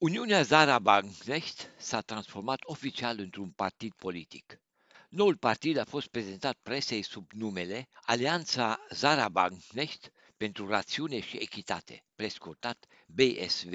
Uniunea Zara Banknecht s-a transformat oficial într-un partid politic. Noul partid a fost prezentat presei sub numele Alianța Zara Banknecht pentru Rațiune și Echitate, prescurtat BSV.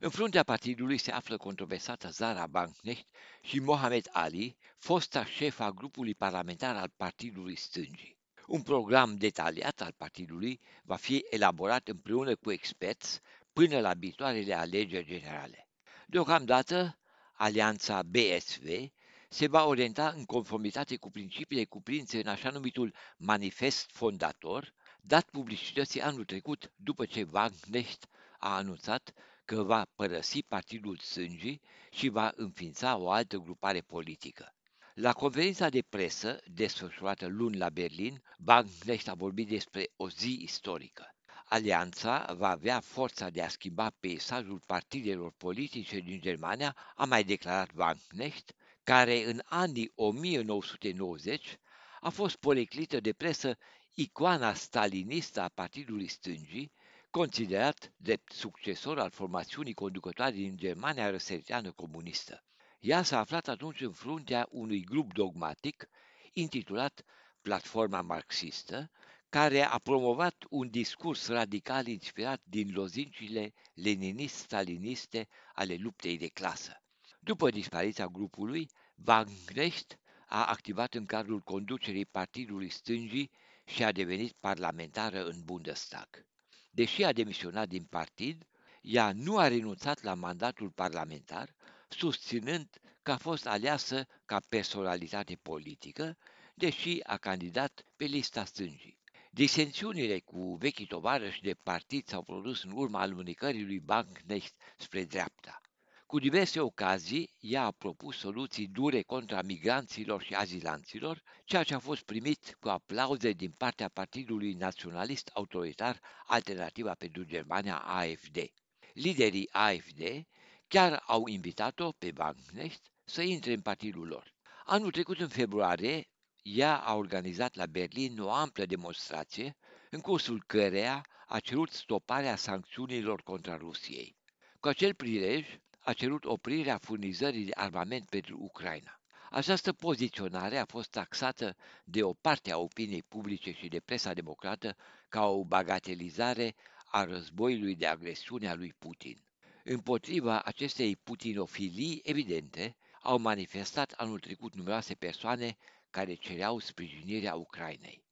În fruntea partidului se află controversata Zara Banknecht și Mohamed Ali, fosta șefa grupului parlamentar al Partidului Stângii. Un program detaliat al partidului va fi elaborat împreună cu experți până la viitoarele alegeri generale. Deocamdată, alianța BSV se va orienta în conformitate cu principiile cuprinse în așa numitul manifest fondator, dat publicității anul trecut după ce Wagenknecht a anunțat că va părăsi Partidul Sângii și va înființa o altă grupare politică. La conferința de presă desfășurată luni la Berlin, Wagenknecht a vorbit despre o zi istorică. Alianța va avea forța de a schimba peisajul partidelor politice din Germania, a mai declarat Wagenknecht, care în anii 1990 a fost poleclită de presă icoana stalinistă a Partidului Stângii, considerat drept succesor al formațiunii conducătoare din Germania răsăriteană comunistă. Ea s-a aflat atunci în fruntea unui grup dogmatic intitulat Platforma Marxistă, care a promovat un discurs radical inspirat din lozincile leninist-staliniste ale luptei de clasă. După dispariția grupului, Wagenknecht a activat în cadrul conducerii Partidului Stângii și a devenit parlamentară în Bundestag. Deși a demisionat din partid, ea nu a renunțat la mandatul parlamentar, susținând că a fost aleasă ca personalitate politică, deși a candidat pe lista stângii. Disensiunile cu vechii tovarăși de partid s-au produs în urma alunecării lui Banknecht spre dreapta. Cu diverse ocazii, ea a propus soluții dure contra migranților și azilanților, ceea ce a fost primit cu aplauze din partea Partidului Naționalist Autoritar Alternativa pentru Germania AFD. Liderii AFD chiar au invitat-o pe Banknecht să intre în partidul lor. Anul trecut, în februarie, ea a organizat la Berlin o amplă demonstrație, în cursul căreia a cerut stoparea sancțiunilor contra Rusiei. Cu acel prilej, a cerut oprirea furnizării de armament pentru Ucraina. Această poziționare a fost taxată de o parte a opiniei publice și de presa democrată ca o bagatelizare a războiului de agresiune a lui Putin. Împotriva acestei putinofilii evidente, au manifestat anul trecut numeroase persoane care cereau sprijinirea Ucrainei.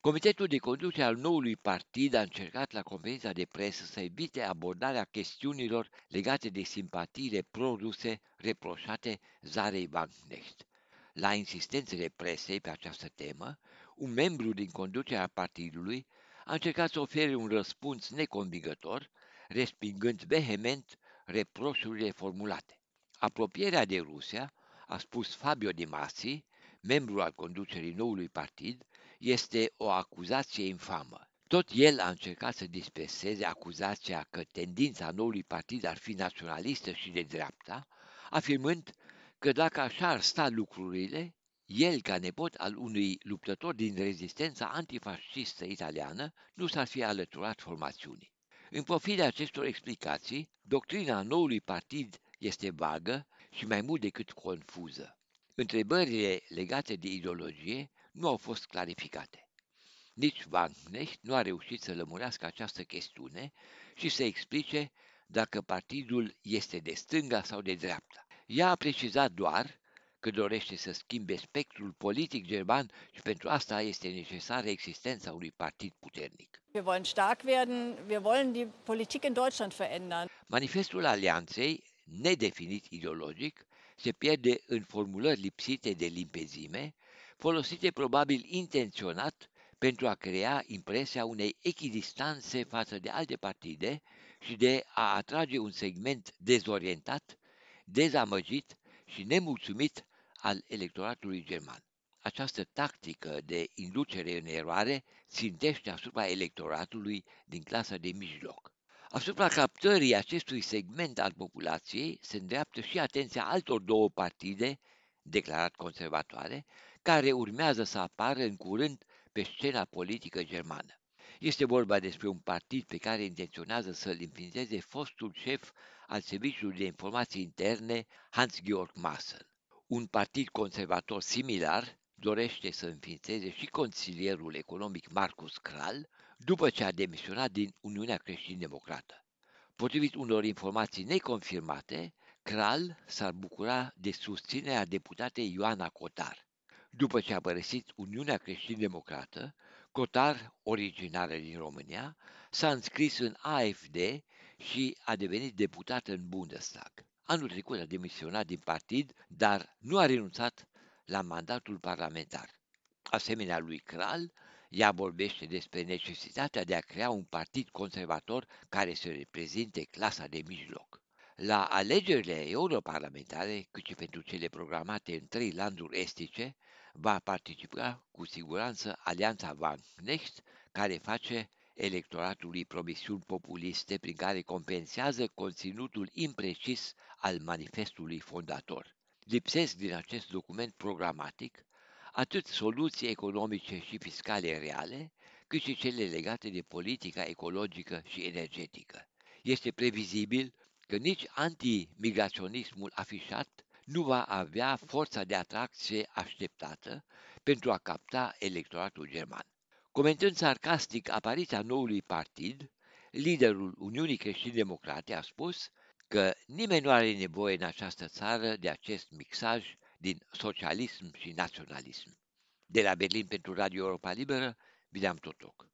Comitetul de conducere al noului partid a încercat la conferința de presă să evite abordarea chestiunilor legate de simpatiile pro-ruse reproșate Zarei Wagenknecht. La insistențele presei pe această temă, un membru din conducerea partidului a încercat să ofere un răspuns neconvingător, respingând vehement reproșurile formulate. Apropierea de Rusia, a spus Fabio De Masi, membru al conducerii noului partid, este o acuzație infamă. Tot el a încercat să disperseze acuzația că tendința noului partid ar fi naționalistă și de dreapta, afirmând că dacă așa ar sta lucrurile, el, ca nepot al unui luptător din rezistența antifascistă italiană, nu s-ar fi alăturat formațiunii. În pofida acestor explicații, doctrina noului partid este vagă și mai mult decât confuză. Întrebările legate de ideologie nu au fost clarificate. Nici Wagenknecht nu a reușit să lămurească această chestiune și să explice dacă partidul este de stânga sau de dreapta. Ea a precizat doar că dorește să schimbe spectrul politic german și pentru asta este necesară existența unui partid puternic. Wir wollen stark werden, wir wollen die Politik in Deutschland verändern. Manifestul alianței, nedefinit ideologic, se pierde în formulări lipsite de limpezime, folosite probabil intenționat pentru a crea impresia unei echidistanțe față de alte partide și de a atrage un segment dezorientat, dezamăgit și nemulțumit al electoratului german. Această tactică de inducere în eroare țintește asupra electoratului din clasa de mijloc. Asupra captării acestui segment al populației se îndreaptă și atenția altor două partide, declarat conservatoare, care urmează să apară în curând pe scena politică germană. Este vorba despre un partid pe care intenționează să-l înființeze fostul șef al Serviciului de Informații Interne, Hans-Georg Maaßen. Un partid conservator similar dorește să înființeze și consilierul economic Marcus Kral după ce a demisionat din Uniunea Creștin-Democrată. Potrivit unor informații neconfirmate, Kral s-ar bucura de susținerea deputatei Ioana Cotar. După ce a părăsit Uniunea Creștin-Democrată, Cotar, originară din România, s-a înscris în AFD și a devenit deputat în Bundestag. Anul trecut a demisionat din partid, dar nu a renunțat la mandatul parlamentar. Asemenea lui Kral, ea vorbește despre necesitatea de a crea un partid conservator care să reprezinte clasa de mijloc. La alegerile europarlamentare, cât și pentru cele programate în trei landuri estice, va participa cu siguranță Alianța Van Next, care face electoratului promisiuni populiste prin care compensează conținutul imprecis al manifestului fondator. Lipsesc din acest document programatic atât soluții economice și fiscale reale, cât și cele legate de politica ecologică și energetică. Este previzibil că nici antimigraționismul afișat nu va avea forța de atracție așteptată pentru a capta electoratul german. Comentând sarcastic apariția noului partid, liderul Uniunii Creștini-Democrate a spus că nimeni nu are nevoie în această țară de acest mixaj din socialism și naționalism. De la Berlin pentru Radio Europa Liberă, Bileam Totoc.